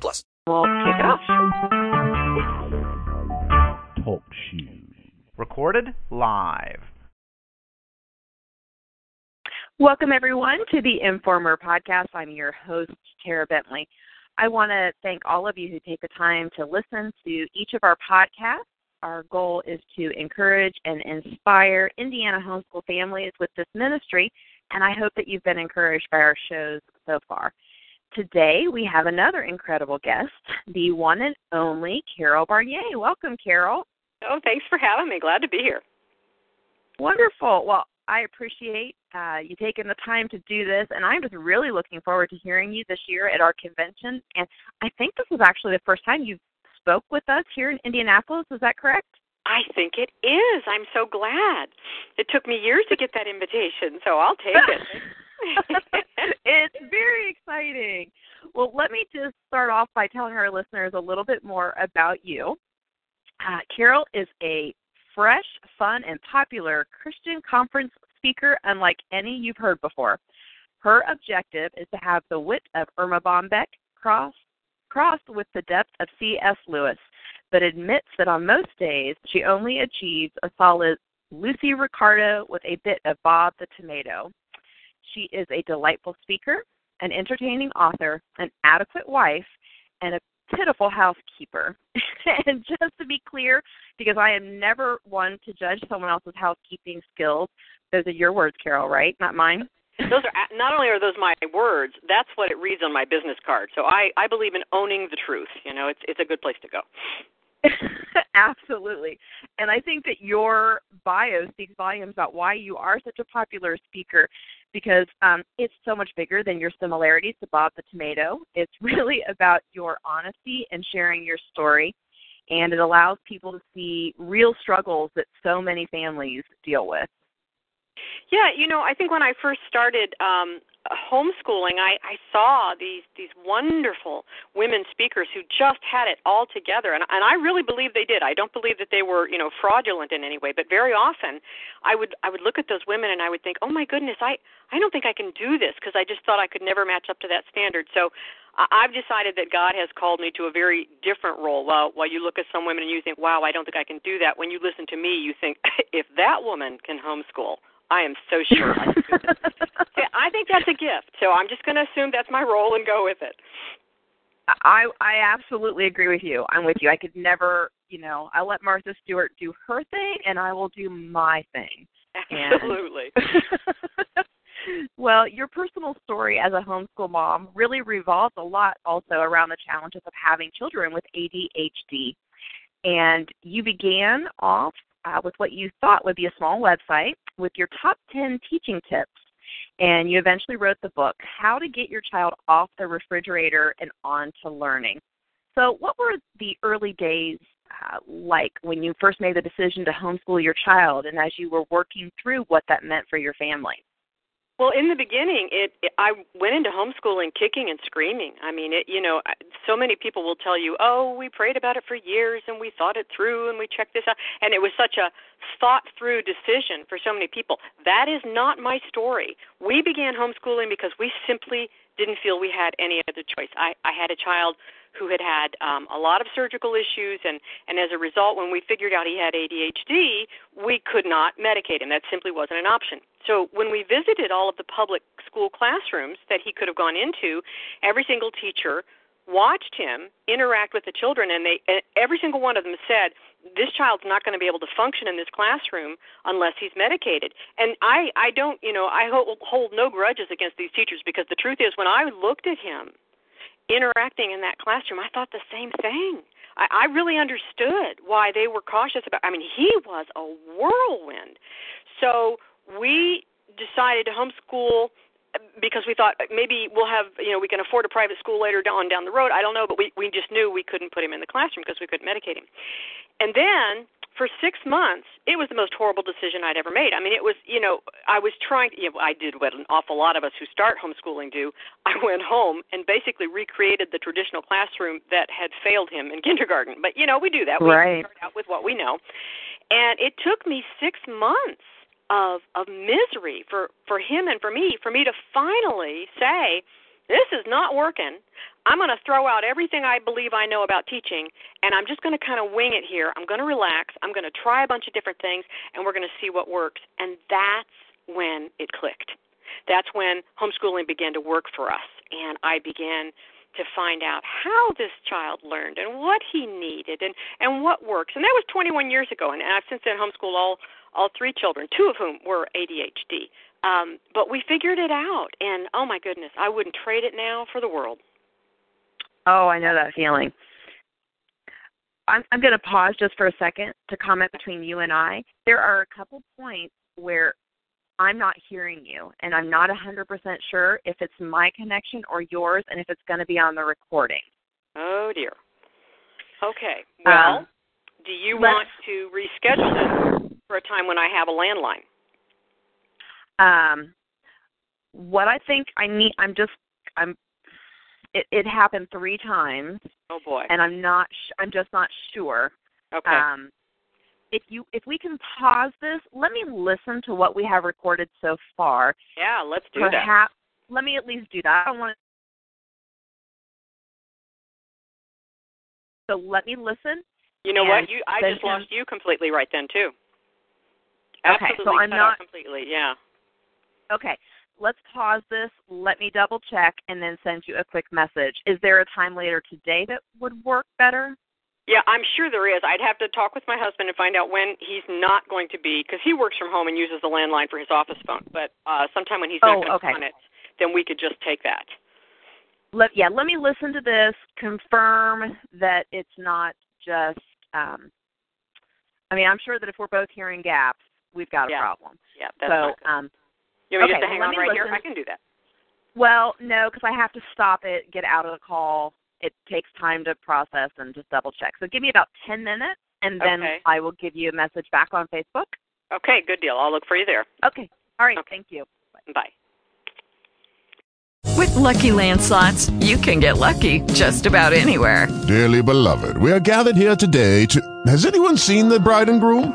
plus. We'll kick it off. Talk shoes. Recorded live. Welcome, everyone, to the Informer podcast. I'm your host, Tara Bentley. I want to thank all of you who take the time to listen to each of our podcasts. Our goal is to encourage and inspire Indiana homeschool families with this ministry, and I hope that you've been encouraged by our shows so far. Today, we have another incredible guest, the one and only Carol Barnier. Welcome, Carol. Oh, thanks for having me. Glad to be here. Wonderful. Well, I appreciate uh, you taking the time to do this, and I'm just really looking forward to hearing you this year at our convention. And I think this is actually the first time you spoke with us here in Indianapolis. Is that correct? I think it is. I'm so glad. It took me years to get that invitation, so I'll take it. it's very exciting. Well, let me just start off by telling our listeners a little bit more about you. Uh, Carol is a fresh, fun, and popular Christian conference speaker unlike any you've heard before. Her objective is to have the wit of Erma Bombeck crossed, crossed with the depth of C.S. Lewis, but admits that on most days she only achieves a solid Lucy Ricardo with a bit of Bob the Tomato. She is a delightful speaker, an entertaining author, an adequate wife, and a pitiful housekeeper. and just to be clear, because I am never one to judge someone else's housekeeping skills, those are your words, Carol, right? Not mine. Those are not only are those my words, that's what it reads on my business card. So I I believe in owning the truth. You know, it's it's a good place to go. Absolutely. And I think that your bio speaks volumes about why you are such a popular speaker because um, it's so much bigger than your similarities to Bob the Tomato. It's really about your honesty and sharing your story. And it allows people to see real struggles that so many families deal with. Yeah, you know, I think when I first started um homeschooling, I I saw these these wonderful women speakers who just had it all together and and I really believe they did. I don't believe that they were, you know, fraudulent in any way, but very often I would I would look at those women and I would think, "Oh my goodness, I I don't think I can do this" because I just thought I could never match up to that standard. So I've decided that God has called me to a very different role. While while you look at some women and you think, "Wow, I don't think I can do that," when you listen to me, you think, "If that woman can homeschool, I am so sure I. I think that's a gift. So I'm just going to assume that's my role and go with it. I I absolutely agree with you. I'm with you. I could never, you know, I let Martha Stewart do her thing, and I will do my thing. Absolutely. Well, your personal story as a homeschool mom really revolves a lot also around the challenges of having children with ADHD. And you began off uh, with what you thought would be a small website with your top 10 teaching tips. And you eventually wrote the book, How to Get Your Child Off the Refrigerator and On to Learning. So, what were the early days uh, like when you first made the decision to homeschool your child and as you were working through what that meant for your family? Well, in the beginning, it, it I went into homeschooling kicking and screaming. I mean, it you know, so many people will tell you, "Oh, we prayed about it for years and we thought it through and we checked this out." And it was such a thought through decision for so many people. That is not my story. We began homeschooling because we simply didn't feel we had any other choice. I I had a child who had had um, a lot of surgical issues, and and as a result, when we figured out he had ADHD, we could not medicate him. That simply wasn't an option. So when we visited all of the public school classrooms that he could have gone into, every single teacher watched him interact with the children and they every single one of them said this child's not going to be able to function in this classroom unless he's medicated. And i i don't you know i hold, hold no grudges against these teachers because the truth is when i looked at him interacting in that classroom i thought the same thing. I i really understood why they were cautious about i mean he was a whirlwind. So we decided to homeschool because we thought maybe we'll have you know we can afford a private school later on down the road. I don't know, but we we just knew we couldn't put him in the classroom because we couldn't medicate him. And then for six months, it was the most horrible decision I'd ever made. I mean, it was, you know, I was trying, you know, I did what an awful lot of us who start homeschooling do. I went home and basically recreated the traditional classroom that had failed him in kindergarten. But, you know, we do that. We Right. start out with what we know. And it took me six months of of misery for for him and for me for me to finally say this is not working. I'm going to throw out everything i believe i know about teaching and i'm just going to kind of wing it here. I'm going to relax. I'm going to try a bunch of different things and we're going to see what works. And that's when it clicked. That's when homeschooling began to work for us and i began to find out how this child learned and what he needed and and what works. And that was 21 years ago and i've since then homeschooled all all three children, two of whom were ADHD. Um, but we figured it out, and oh my goodness, I wouldn't trade it now for the world. Oh, I know that feeling. I'm, I'm going to pause just for a second to comment between you and I. There are a couple points where I'm not hearing you, and I'm not 100% sure if it's my connection or yours, and if it's going to be on the recording. Oh dear. Okay. Well, Um, do you want to reschedule this for a time when I have a landline? Um, what I think I need, I'm just, I'm. It, it happened three times, Oh boy. and I'm not. Sh- I'm just not sure. Okay. Um, if you, if we can pause this, let me listen to what we have recorded so far. yeah, let's do that. Perhaps let me at least do that. I don't want to. So let me listen. You know what? You I just can- lost you completely right then too. Okay, Absolutely so I'm not- completely. Yeah. Okay, let's pause this. Let me double check and then send you a quick message. Is there a time later today that would work better? Yeah, I'm sure there is. I'd have to talk with my husband and find out when he's not going to be, because he works from home and uses the landline for his office phone. But uh, sometime when he's not Oh, going okay. on it, then we could just take that. Let yeah, let me listen to this. Confirm that it's not just. Um, I mean, I'm sure that if we're both hearing gaps, we've got a Yeah. problem. Yeah, that's so, not good. um, You want me okay, just to hang let on me right here? listen. I can do that. well, no, because I have to stop it, get out of the call. It takes time to process and just double check. So give me about ten minutes, and then Okay. I will give you a message back on Facebook. Okay, good deal. I'll look for you there. Okay. All right. Okay. Thank you. Bye. With Lucky Land slots, you can get lucky just about anywhere. Dearly beloved, we are gathered here today to. Has anyone seen the bride and groom?